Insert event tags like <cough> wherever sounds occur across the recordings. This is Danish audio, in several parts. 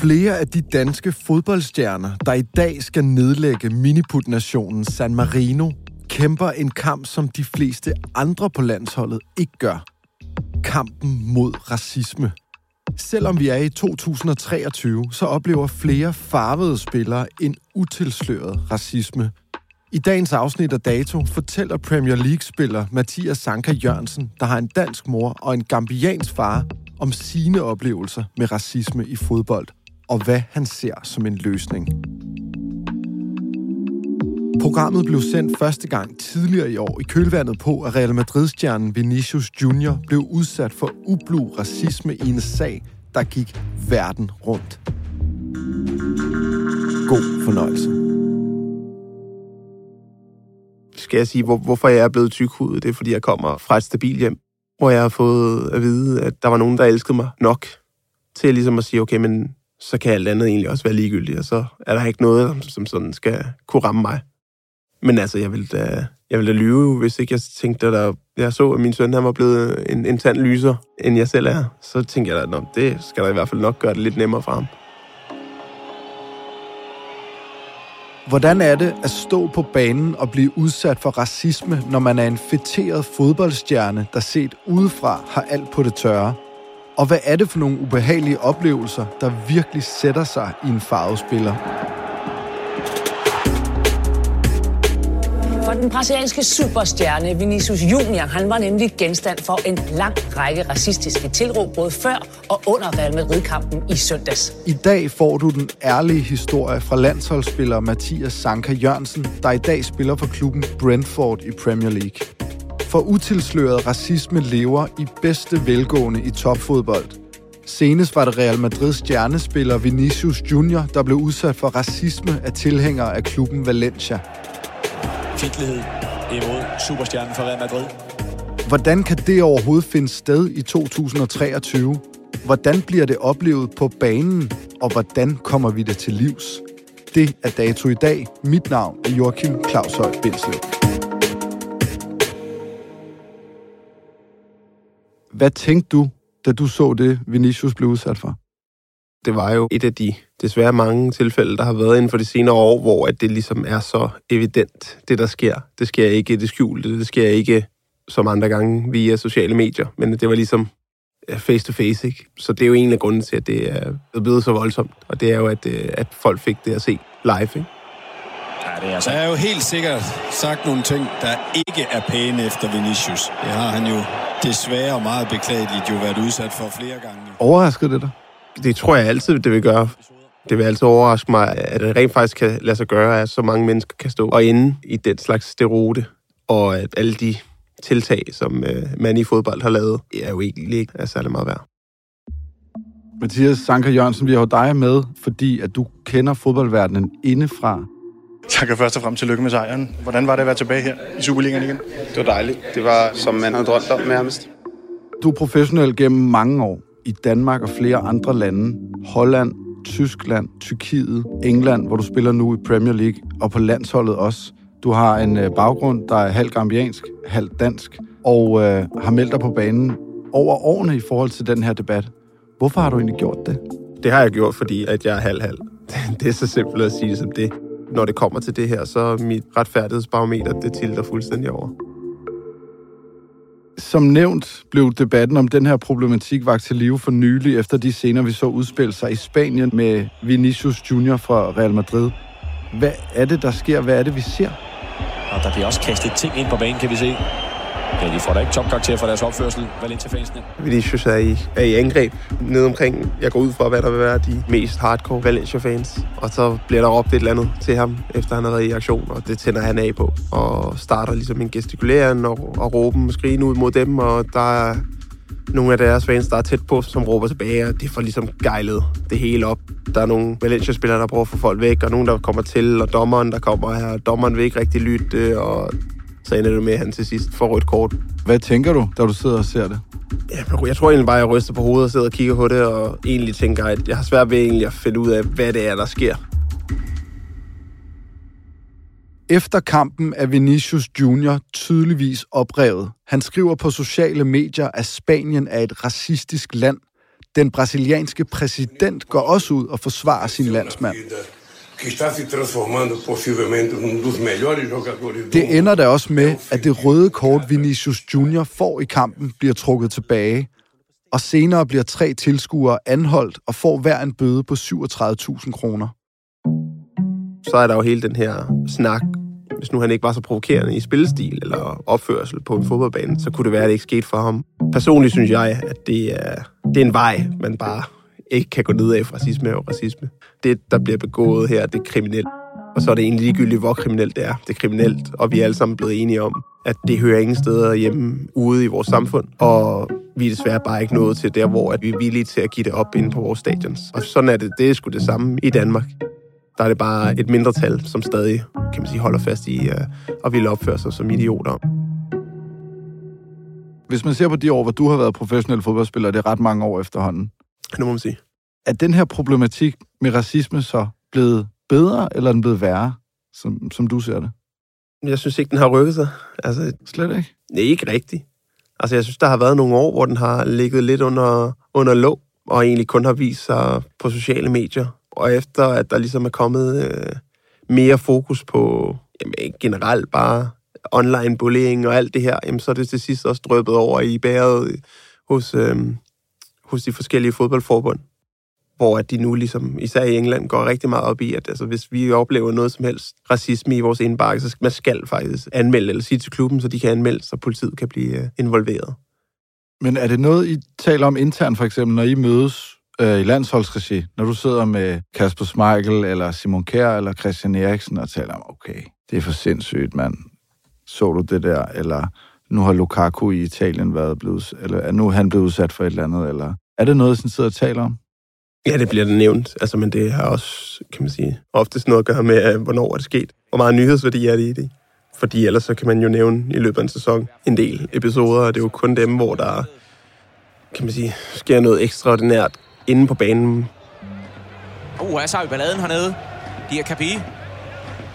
Flere af de danske fodboldstjerner, der i dag skal nedlægge miniput-nationen San Marino, kæmper en kamp, som de fleste andre på landsholdet ikke gør. Kampen mod racisme. Selvom vi er i 2023, så oplever flere farvede spillere en utilsløret racisme. I dagens afsnit af Dato fortæller Premier League-spiller Mathias Sanka Jørgensen, der har en dansk mor og en gambiansk far, om sine oplevelser med racisme i fodbold, og hvad han ser som en løsning. Programmet blev sendt første gang tidligere i år i kølvandet på, at Real Madrid-stjernen Vinicius Junior blev udsat for ublu racisme i en sag, der gik verden rundt. God fornøjelse. skal jeg sige, hvor, hvorfor jeg er blevet tykhudet. Det er, fordi jeg kommer fra et stabilt hjem, hvor jeg har fået at vide, at der var nogen, der elskede mig nok til ligesom at sige, okay, men så kan alt andet egentlig også være ligegyldigt, og så er der ikke noget, som sådan skal kunne ramme mig. Men altså, jeg ville da, jeg ville da lyve, hvis ikke jeg tænkte, at der, jeg så, at min søn han var blevet en, en tand lyser, end jeg selv er. Så tænkte jeg, da, at det skal da i hvert fald nok gøre det lidt nemmere for ham. Hvordan er det at stå på banen og blive udsat for racisme, når man er en fætteret fodboldstjerne, der set udefra har alt på det tørre? Og hvad er det for nogle ubehagelige oplevelser, der virkelig sætter sig i en farvespiller? For den brasilianske superstjerne Vinicius Junior, han var nemlig genstand for en lang række racistiske tilråb, både før og under Real Madrid-kampen i søndags. I dag får du den ærlige historie fra landsholdsspiller Mathias Sanka Jørgensen, der i dag spiller for klubben Brentford i Premier League. For utilsløret racisme lever i bedste velgående i topfodbold. Senest var det Real Madrids stjernespiller Vinicius Junior, der blev udsat for racisme af tilhængere af klubben Valencia. fjendtlighed imod superstjernen fra Real Madrid. Hvordan kan det overhovedet finde sted i 2023? Hvordan bliver det oplevet på banen, og hvordan kommer vi det til livs? Det er dato i dag. Mit navn er Joachim Claus Høj Bindslev. Hvad tænkte du, da du så det, Vinicius blev udsat for? det var jo et af de desværre mange tilfælde, der har været inden for de senere år, hvor at det ligesom er så evident, det der sker. Det sker ikke i det skjulte, det sker ikke som andre gange via sociale medier, men det var ligesom face to face, ikke? Så det er jo en af grunden til, at det er blevet så voldsomt, og det er jo, at, øh, at folk fik det at se live, ikke? Ja, det er altså... Der er jo helt sikkert sagt nogle ting, der ikke er pæne efter Vinicius. Det har han jo desværre og meget beklageligt jo været udsat for flere gange. Overraskede det dig? Det tror jeg altid, det vil gøre. Det vil altid overraske mig, at det rent faktisk kan lade sig gøre, at så mange mennesker kan stå og inde i den slags sterote, og at alle de tiltag, som øh, man i fodbold har lavet, er jo egentlig ikke er særlig meget værd. Mathias Sanker Jørgensen, vi har jo dig med, fordi at du kender fodboldverdenen indefra. Tak først og fremmest tillykke med sejren. Hvordan var det at være tilbage her i Superligaen igen? Det var dejligt. Det var, som man havde drømt om nærmest. Du er professionel gennem mange år i Danmark og flere andre lande. Holland, Tyskland, Tyrkiet, England, hvor du spiller nu i Premier League, og på landsholdet også. Du har en øh, baggrund, der er halvt gambiansk, halvt dansk, og øh, har meldt dig på banen over årene i forhold til den her debat. Hvorfor har du egentlig gjort det? Det har jeg gjort, fordi at jeg er halv-halv. <laughs> Det er så simpelt at sige som det. Når det kommer til det her, så er mit retfærdighedsbarometer, det tilter fuldstændig over. Som nævnt blev debatten om den her problematik vagt til live for nylig, efter de scener, vi så udspille sig i Spanien med Vinicius Junior fra Real Madrid. Hvad er det, der sker? Hvad er det, vi ser? Og der bliver også kastet ting ind på banen, kan vi se. Okay, de får da ikke topkarakter for deres opførsel, Valencia-fansene. Vinicius er i, er i angreb ned omkring. Jeg går ud fra, hvad der vil være de mest hardcore Valencia-fans. Og så bliver der råbt et eller andet til ham, efter han har været i aktion, og det tænder han af på. Og starter ligesom en gestikulering og, og råben og skrigen ud mod dem, og der er nogle af deres fans, der er tæt på, som råber tilbage, og det får ligesom gejlet det hele op. Der er nogle Valencia-spillere, der prøver at få folk væk, og nogen, der kommer til, og dommeren, der kommer her. Dommeren vil ikke rigtig lytte, og så ender det med, at han til sidst får rødt kort. Hvad tænker du, da du sidder og ser det? Ja, jeg tror egentlig bare, at jeg ryster på hovedet og sidder og kigger på det, og egentlig tænker, at jeg har svært ved egentlig at finde ud af, hvad det er, der sker. Efter kampen er Vinicius Junior tydeligvis oprevet. Han skriver på sociale medier, at Spanien er et racistisk land. Den brasilianske præsident går også ud og forsvarer sin landsmand. Det ender da også med, at det røde kort Vinicius Junior får i kampen bliver trukket tilbage, og senere bliver tre tilskuere anholdt og får hver en bøde på 37.000 kroner. Så er der jo hele den her snak hvis nu han ikke var så provokerende i spillestil eller opførsel på en fodboldbane, så kunne det være, at det ikke skete for ham. Personligt synes jeg, at det er, det er en vej, man bare ikke kan gå ned af racisme og racisme. Det, der bliver begået her, det er kriminelt. Og så er det egentlig ligegyldigt, hvor kriminelt det er. Det er kriminelt, og vi er alle sammen blevet enige om, at det hører ingen steder hjemme ude i vores samfund. Og vi er desværre bare ikke nået til der, hvor at vi er villige til at give det op inde på vores stadions. Og sådan er det. Det er sgu det samme i Danmark. Der er det bare et mindretal, som stadig kan man sige, holder fast i øh, uh, og vil opføre sig som idioter. Hvis man ser på de år, hvor du har været professionel fodboldspiller, det er ret mange år efterhånden. Det må man sige. Er den her problematik med racisme så blevet bedre, eller er den blevet værre, som, som du ser det? Jeg synes ikke, den har rykket sig. Altså, Slet ikke? Nej, ikke rigtigt. Altså, jeg synes, der har været nogle år, hvor den har ligget lidt under, under låg, og egentlig kun har vist sig på sociale medier. Og efter, at der ligesom er kommet øh, mere fokus på jamen, generelt bare online bullying og alt det her, jamen, så er det til sidst også drøbet over i bæret hos, øh, hos de forskellige fodboldforbund hvor at de nu ligesom, især i England, går rigtig meget op i, at altså, hvis vi oplever noget som helst racisme i vores indbakke, så skal man skal faktisk anmelde eller sige til klubben, så de kan anmelde, så politiet kan blive øh, involveret. Men er det noget, I taler om internt, for eksempel, når I mødes øh, i landsholdsregi, når du sidder med Kasper Schmeichel, eller Simon Kjær, eller Christian Eriksen, og taler om, okay, det er for sindssygt, mand. Så du det der? Eller nu har Lukaku i Italien været blevet, eller nu er han blevet udsat for et eller andet, eller er det noget, I sidder og taler om? Ja, det bliver det nævnt, altså, men det har også, kan man sige, oftest noget at gøre med, hvornår er det sket. Hvor meget nyhedsværdi er det i det? Fordi ellers så kan man jo nævne i løbet af en sæson en del episoder, og det er jo kun dem, hvor der, kan man sige, sker noget ekstraordinært inde på banen. Uh, her så har vi balladen hernede. De er Kapi.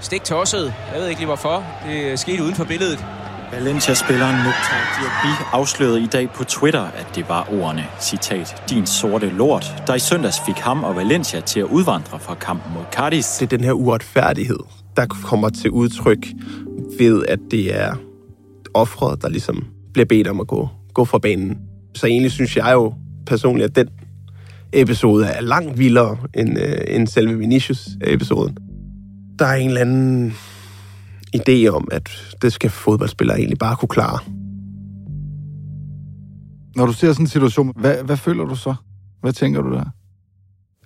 Stik tosset. Jeg ved ikke lige hvorfor. Det skete uden for billedet. Valencia-spilleren Mukhtar Diaby afslørede i dag på Twitter, at det var ordene, citat, din sorte lort, der i søndags fik ham og Valencia til at udvandre fra kampen mod Cardis. Det er den her uretfærdighed, der kommer til udtryk ved, at det er offret, der ligesom bliver bedt om at gå, gå fra banen. Så egentlig synes jeg jo personligt, at den episode er langt vildere end, øh, end selve Vinicius-episoden. Der er en eller anden idé om, at det skal fodboldspillere egentlig bare kunne klare. Når du ser sådan en situation, hvad, hvad føler du så? Hvad tænker du der?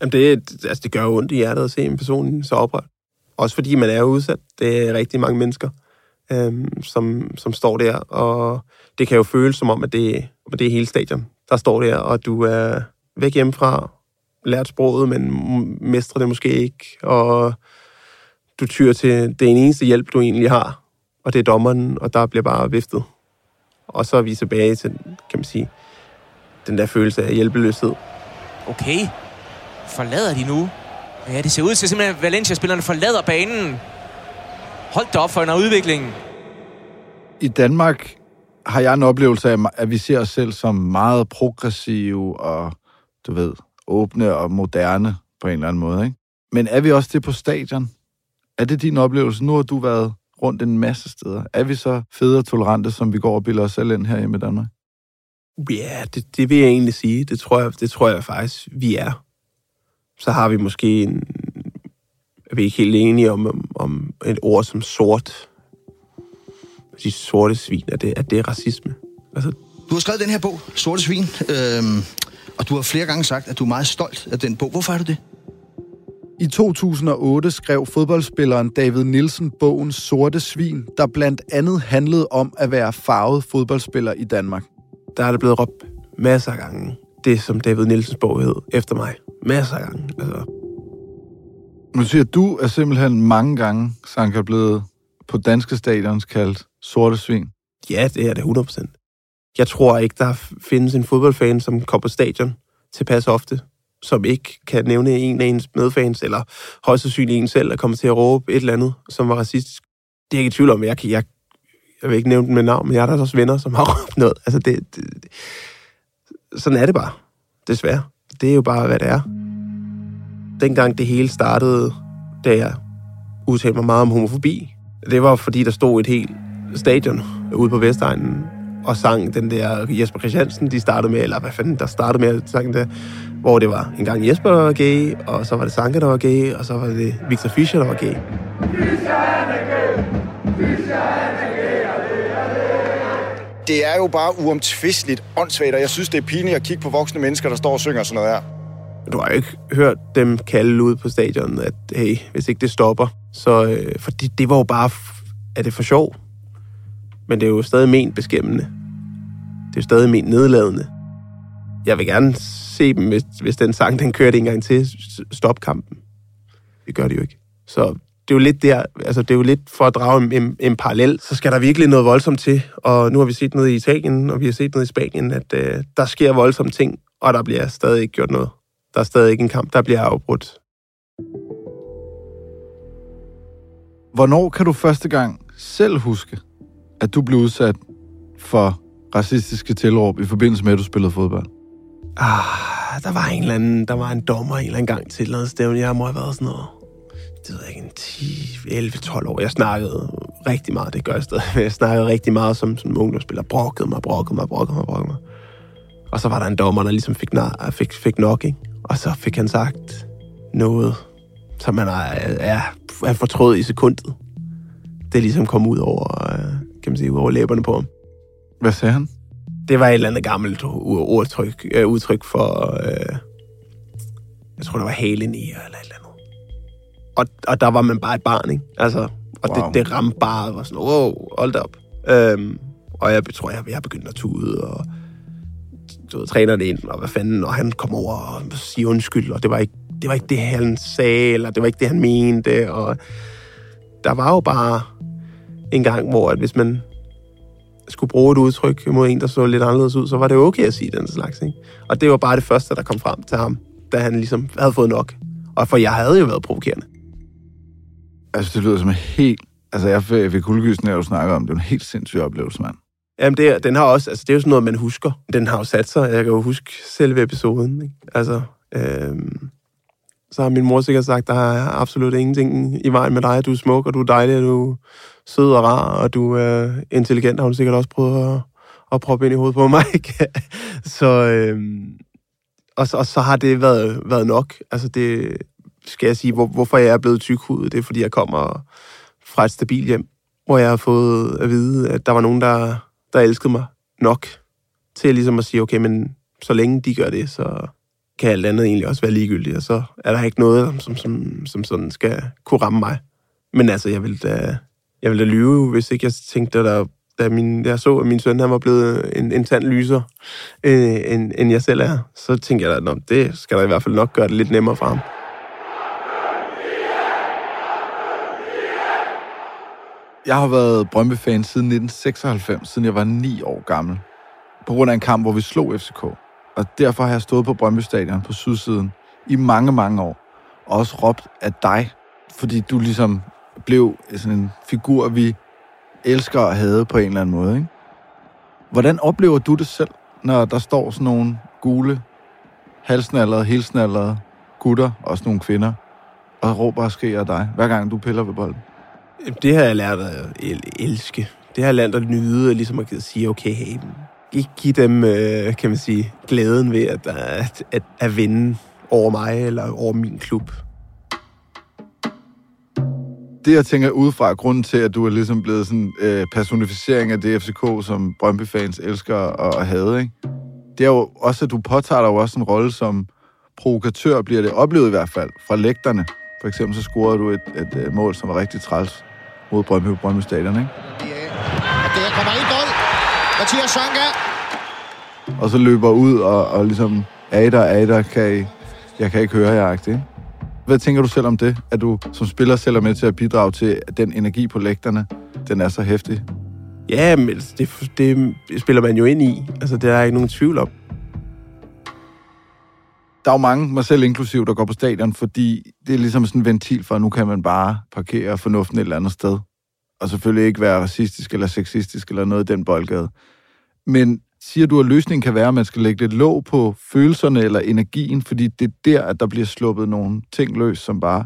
Jamen det, altså det gør jo ondt i hjertet at se en person så oprørt. Også fordi man er udsat. Det er rigtig mange mennesker, øhm, som, som står der, og det kan jo føles som om, at det, at det er hele stadion, der står der, og du er væk hjemmefra, lært sproget, men mestrer det måske ikke, og du tyr til det eneste hjælp, du egentlig har, og det er dommeren, og der bliver bare viftet. Og så er vi tilbage til, kan man sige, den der følelse af hjælpeløshed. Okay. Forlader de nu? Ja, det ser ud til simpelthen, at Valencia-spillerne forlader banen. Hold da op for en udvikling. I Danmark har jeg en oplevelse af, at vi ser os selv som meget progressive og, du ved, åbne og moderne på en eller anden måde, ikke? Men er vi også det på stadion? Er det din oplevelse? Nu har du været rundt en masse steder. Er vi så fede og tolerante, som vi går og bilder os selv ind her i Danmark? Ja, det, det vil jeg egentlig sige. Det tror jeg, det tror jeg faktisk, vi er. Så har vi måske en... Er vi ikke helt enige om, om et ord som sort? De sorte svin, er det, er det racisme? Altså, du har skrevet den her bog, Sorte Svin, øhm, og du har flere gange sagt, at du er meget stolt af den bog. Hvorfor er du det? I 2008 skrev fodboldspilleren David Nielsen bogen Sorte Svin, der blandt andet handlede om at være farvet fodboldspiller i Danmark. Der er det blevet råbt masser af gange, det som David Nielsens bog hed, efter mig. Masser af gange. Altså. Nu siger du er simpelthen mange gange, Sanka, blevet på danske stadions kaldt sorte svin. Ja, det er det 100%. Jeg tror ikke, der findes en fodboldfan, som kommer på stadion tilpas ofte, som ikke kan nævne en af ens medfans, eller højst sandsynligt en selv, der kommer til at råbe et eller andet, som var racistisk. Det er jeg ikke i tvivl om. Jeg, jeg, jeg vil ikke nævne dem med navn, men jeg er der altså også venner, som har <laughs> råbt noget. Altså, det, det, sådan er det bare. Desværre. Det er jo bare, hvad det er. Dengang det hele startede, da jeg udtalte mig meget om homofobi, det var fordi, der stod et helt stadion ude på Vestegnen og sang den der Jesper Christiansen, de startede med, eller hvad fanden, der startede med at sange der, hvor det var en gang Jesper, der var gay, og så var det Sanke, der var gay, og så var det Victor Fischer, der var gay. Det er jo bare uomtvisteligt åndssvagt, og jeg synes, det er pinligt at kigge på voksne mennesker, der står og synger sådan noget her. Du har ikke hørt dem kalde ud på stadion, at hey, hvis ikke det stopper, så... Øh, fordi det var jo bare... Er det for sjov? Men det er jo stadig ment beskæmmende. Det er jo stadig ment nedladende. Jeg vil gerne se dem, hvis, hvis den sang, den kørte en gang til, stop kampen. Det gør det jo ikke. Så det er jo lidt der, altså det er jo lidt for at drage en, en parallel, så skal der virkelig noget voldsomt til. Og nu har vi set noget i Italien, og vi har set noget i Spanien, at øh, der sker voldsomme ting, og der bliver stadig ikke gjort noget. Der er stadig ikke en kamp, der bliver afbrudt. Hvornår kan du første gang selv huske, at du blev udsat for racistiske tilråb i forbindelse med, at du spillede fodbold? Ah, der var en eller anden, der var en dommer en eller anden gang til et eller andet stævne. Jeg må have været sådan noget, det ved jeg ikke, en 10, 11, 12 år. Jeg snakkede rigtig meget, det gør jeg stadig. Jeg snakkede rigtig meget som, som ungdomsspiller. Brokkede mig, brokkede mig, brokkede mig, brokkede mig. Og så var der en dommer, der ligesom fik, fik, fik nok, ikke? Og så fik han sagt noget, som han er, er, er fortrød i sekundet. Det ligesom kom ud over, øh, kan man sige, ud over læberne på ham. Hvad sagde han? Det var et eller andet gammelt udtryk, øh, udtryk for, øh, jeg tror, det var halen i, eller et eller andet. Og, og der var man bare et barn, ikke? Altså, og wow. det, det ramte bare, var sådan, wow, hold da op. Øhm, og jeg tror, jeg, jeg begyndte at tude, og du ved, trænerne ind, og hvad fanden, og han kom over og siger undskyld, og det var ikke det, var ikke det han sagde, eller det var ikke det, han mente, og der var jo bare en gang, hvor at hvis man skulle bruge et udtryk mod en, der så lidt anderledes ud, så var det okay at sige den slags. Ikke? Og det var bare det første, der kom frem til ham, da han ligesom havde fået nok. Og for jeg havde jo været provokerende. Altså, det lyder som en helt... Altså, jeg fik kuldegysene, når du snakker om det. Er en helt sindssyg oplevelse, mand. Jamen, det, den har også... Altså, det er jo sådan noget, man husker. Den har jo sat sig. Jeg kan jo huske selve episoden. Ikke? Altså, øhm, så har min mor sikkert sagt, der er absolut ingenting i vejen med dig. Du er smuk, og du er dejlig, og du sød og rar, og du er intelligent, har hun sikkert også prøvet at, at proppe ind i hovedet på mig. <laughs> Ikke? så, øh, og, og så har det været, været nok. Altså det, skal jeg sige, hvor, hvorfor jeg er blevet tykhudet, det er, fordi jeg kommer fra et stabilt hjem, hvor jeg har fået at vide, at der var nogen, der, der elskede mig nok til ligesom at sige, okay, men så længe de gør det, så, kan alt andet egentlig også være ligegyldigt, og så er der ikke noget, som, som, som sådan skal kunne ramme mig. Men altså, jeg vil da, jeg ville da lyve, hvis ikke jeg tænkte, at der, da, min, da jeg så, at min søn han var blevet en, en tand lyser, øh, end, end jeg selv er, så tænkte jeg, at det skal da i hvert fald nok gøre det lidt nemmere for ham. Jeg har været Brøndby-fan siden 1996, siden jeg var 9 år gammel. På grund af en kamp, hvor vi slog FCK. Og derfor har jeg stået på Brøndby Stadion på sydsiden i mange, mange år. Og også råbt af dig, fordi du ligesom blev sådan en figur, vi elsker at have på en eller anden måde. Ikke? Hvordan oplever du det selv, når der står sådan nogle gule, halsnallede, helsnallede gutter, også nogle kvinder, og råber og skriger dig, hver gang du piller ved bolden? Det har jeg lært at elske. Det har jeg lært at nyde, ligesom at sige, okay, hey, ikke give dem, øh, kan man sige, glæden ved at, at, at, at vinde over mig eller over min klub. Det, jeg tænker udefra, grunden til, at du er ligesom blevet sådan øh, personificering af det FCK, som Brøndby-fans elsker at have, ikke? det er jo også, at du påtager dig jo også en rolle som provokatør, bliver det oplevet i hvert fald, fra lægterne. For eksempel så scorede du et, et, et mål, som var rigtig træls mod Brøndby på Brøndby Stadion, ikke? Og der kommer en bold. Mathias Sanka. Og så løber ud og, og ligesom, Ada, Ada, kan I, jeg kan ikke høre jer, ikke? Hvad tænker du selv om det, at du som spiller selv er med til at bidrage til, at den energi på lægterne, den er så hæftig? Ja, men det, det spiller man jo ind i. Altså, det er ikke nogen tvivl om. Der er jo mange, mig selv inklusiv, der går på stadion, fordi det er ligesom sådan en ventil for, at nu kan man bare parkere fornuften et eller andet sted. Og selvfølgelig ikke være racistisk eller sexistisk eller noget i den boldgade. Men siger du, at løsningen kan være, at man skal lægge lidt låg på følelserne eller energien, fordi det er der, at der bliver sluppet nogle ting løs, som bare...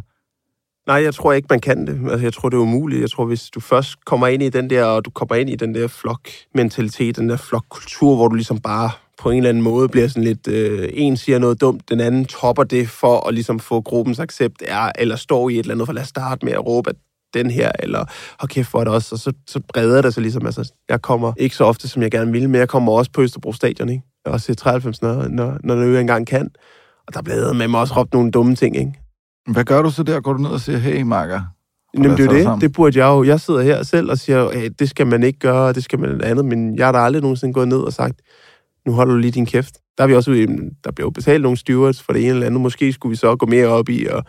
Nej, jeg tror ikke, man kan det. Altså, jeg tror, det er umuligt. Jeg tror, hvis du først kommer ind i den der, og du kommer ind i den der flok-mentalitet, den der flokkultur, hvor du ligesom bare på en eller anden måde bliver sådan lidt, øh, en siger noget dumt, den anden topper det for at ligesom få gruppens accept, er, eller står i et eller andet, for lad os starte med at råbe, at den her, eller hold kæft for det også, og så, så breder det sig ligesom, altså, jeg kommer ikke så ofte, som jeg gerne vil, men jeg kommer også på Østerbro Stadion, ikke? Har også set 93, når, når, når jeg engang kan, og der bliver med mig også råbt nogle dumme ting, ikke? Hvad gør du så der? Går du ned og siger, hey, Marker? Jamen, det er det. Sammen? Det burde jeg jo. Jeg sidder her selv og siger, hey, det skal man ikke gøre, det skal man andet, men jeg har da aldrig nogensinde gået ned og sagt, nu holder du lige din kæft. Der er vi også der bliver jo betalt nogle stewards for det ene eller andet. Måske skulle vi så gå mere op i og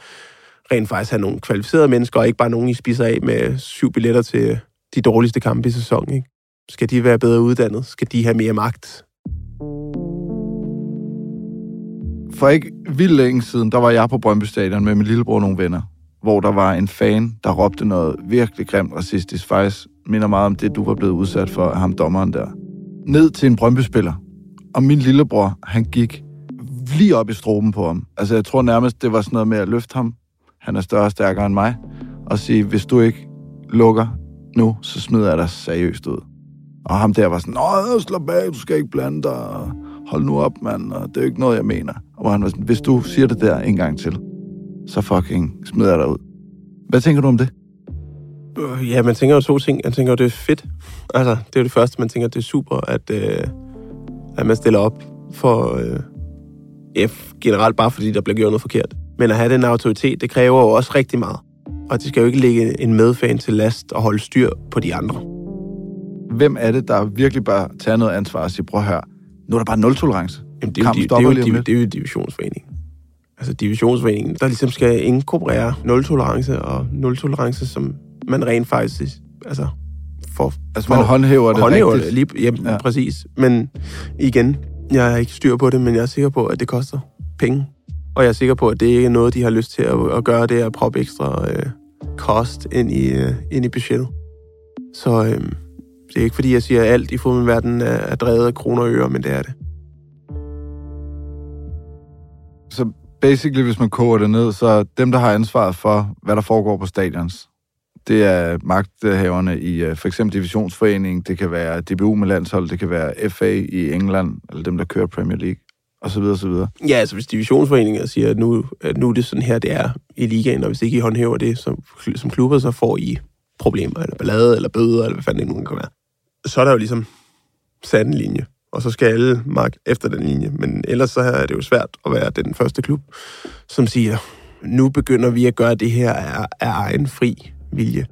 rent faktisk have nogle kvalificerede mennesker, og ikke bare nogen, I spiser af med syv billetter til de dårligste kampe i sæsonen. Ikke? Skal de være bedre uddannet? Skal de have mere magt? For ikke vildt længe siden, der var jeg på Brøndby Stadion med min lillebror og nogle venner, hvor der var en fan, der råbte noget virkelig grimt racistisk. Faktisk minder meget om det, du var blevet udsat for af ham dommeren der. Ned til en Brøndby-spiller. Og min lillebror, han gik lige op i stroben på ham. Altså, jeg tror nærmest, det var sådan noget med at løfte ham han er større og stærkere end mig, og sige, hvis du ikke lukker nu, så smider jeg dig seriøst ud. Og ham der var sådan, Nå, slap af, du skal ikke blande dig, hold nu op, mand, og det er jo ikke noget, jeg mener. Og han var sådan, hvis du siger det der en gang til, så fucking smider jeg dig ud. Hvad tænker du om det? Øh, ja, man tænker jo to ting. Jeg tænker det er fedt. Altså, det er jo det første, man tænker, det er super, at, øh, at man stiller op for øh, F generelt bare fordi, der bliver gjort noget forkert. Men at have den autoritet, det kræver jo også rigtig meget. Og det skal jo ikke ligge en medfan til last og holde styr på de andre. Hvem er det, der virkelig bare tager noget ansvar og siger, prøv her, nu er der bare nul-tolerance. Jamen, det, er jo, det, er jo, det, er det er jo divisionsforeningen. Altså divisionsforeningen, der ligesom skal inkorporere nul-tolerance og nul-tolerance, som man rent faktisk altså, for, altså man håndhæver det håndhæver rigtigt. Det, lige, jamen, ja. præcis. Men igen, jeg er ikke styr på det, men jeg er sikker på, at det koster penge. Og jeg er sikker på, at det ikke er noget, de har lyst til at, at gøre, det er at proppe ekstra øh, kost ind i, øh, ind i budgettet. Så øh, det er ikke fordi, jeg siger, at alt i fodboldverdenen er, er drevet af kroner og øre, men det er det. Så basically, hvis man koger det ned, så dem, der har ansvaret for, hvad der foregår på stadions, det er magthaverne i øh, for eksempel divisionsforeningen, det kan være DBU med landshold, det kan være FA i England, eller dem, der kører Premier League og så videre, og så videre. Ja, altså hvis divisionsforeninger siger, at nu, at nu er det sådan her, det er i ligaen, og hvis ikke I håndhæver det som, som klubber, så får I problemer, eller ballade, eller bøder, eller hvad fanden det nu kan være. Så er der jo ligesom sat en linje. og så skal alle mark efter den linje. Men ellers så er det jo svært at være den første klub, som siger, nu begynder vi at gøre det her af, af egen fri vilje.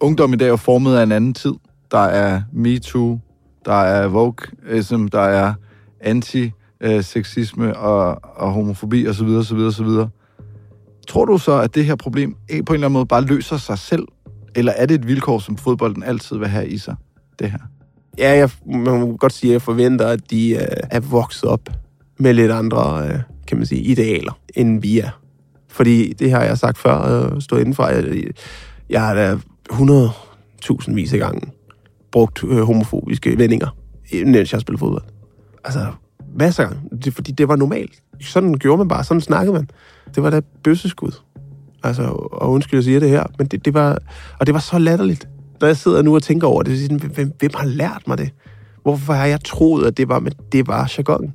Ungdom i dag er formet af en anden tid. Der er MeToo, der er Vogue-ism, der er anti-sexisme og, og homofobi osv. osv. osv. Tror du så, at det her problem på en eller anden måde bare løser sig selv? Eller er det et vilkår, som fodbolden altid vil have i sig, det her? Ja, jeg, man må godt sige, at jeg forventer, at de øh, er vokset op med lidt andre, øh, kan man sige, idealer, end vi er. Fordi det har jeg sagt før, og stået indenfor. Jeg, jeg har da 100.000 vis af gangen brugt øh, homofobiske vendinger, øh, mens jeg spiller fodbold. Altså, masser af gange. Det, fordi det var normalt. Sådan gjorde man bare, sådan snakkede man. Det var da bøsseskud. Altså, og undskyld, jeg siger det her, men det, det var, og det var så latterligt. Når jeg sidder nu og tænker over det, så siger, hvem, hvem har lært mig det? Hvorfor har jeg troet, at det var, men det var jargon?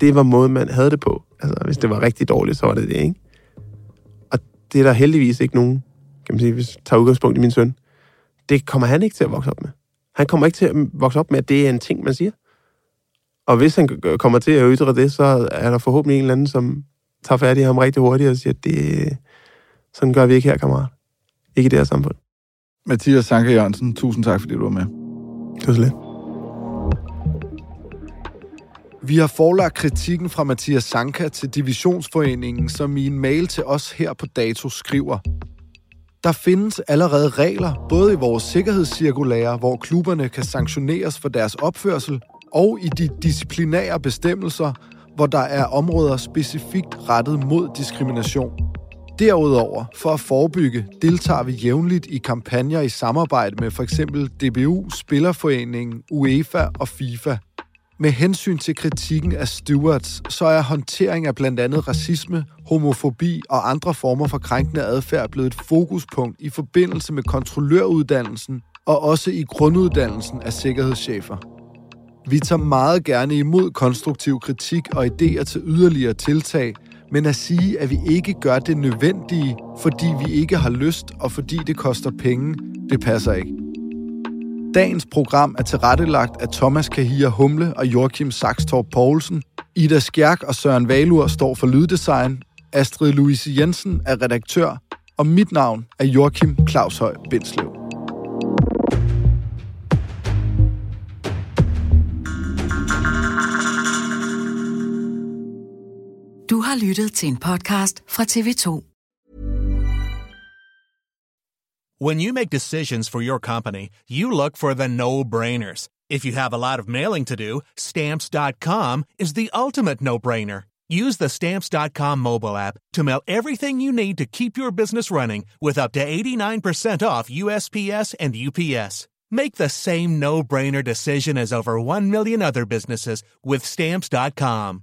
Det var måden, man havde det på. Altså, hvis det var rigtig dårligt, så var det det, ikke? Og det er der heldigvis ikke nogen, kan man sige, hvis jeg tager udgangspunkt i min søn. Det kommer han ikke til at vokse op med. Han kommer ikke til at vokse op med, at det er en ting, man siger. Og hvis han kommer til at ytre det, så er der forhåbentlig en eller anden, som tager fat i ham rigtig hurtigt og siger, at det, sådan gør vi ikke her, kammerat. Ikke i det her samfund. Mathias Sanke Jørgensen, tusind tak, fordi du var med. Det var så lidt. Vi har forlagt kritikken fra Mathias Sanka til Divisionsforeningen, som i en mail til os her på dato skriver, der findes allerede regler, både i vores sikkerhedscirkulære, hvor klubberne kan sanktioneres for deres opførsel, og i de disciplinære bestemmelser, hvor der er områder specifikt rettet mod diskrimination. Derudover, for at forebygge, deltager vi jævnligt i kampagner i samarbejde med f.eks. DBU, Spillerforeningen, UEFA og FIFA. Med hensyn til kritikken af stewards, så er håndtering af blandt andet racisme, homofobi og andre former for krænkende adfærd blevet et fokuspunkt i forbindelse med kontrolløruddannelsen og også i grunduddannelsen af sikkerhedschefer. Vi tager meget gerne imod konstruktiv kritik og idéer til yderligere tiltag, men at sige, at vi ikke gør det nødvendige, fordi vi ikke har lyst og fordi det koster penge, det passer ikke. Dagens program er tilrettelagt af Thomas Kahir Humle og Joachim Saxtorp Poulsen. Ida Skjærk og Søren Valur står for lyddesign. Astrid Louise Jensen er redaktør. Og mit navn er Joachim Claushøj Bindslev. Har lyttet til en podcast fra TV2. When you make decisions for your company, you look for the no-brainers. If you have a lot of mailing to do, stamps.com is the ultimate no-brainer. Use the stamps.com mobile app to mail everything you need to keep your business running with up to 89% off USPS and UPS. Make the same no-brainer decision as over 1 million other businesses with stamps.com.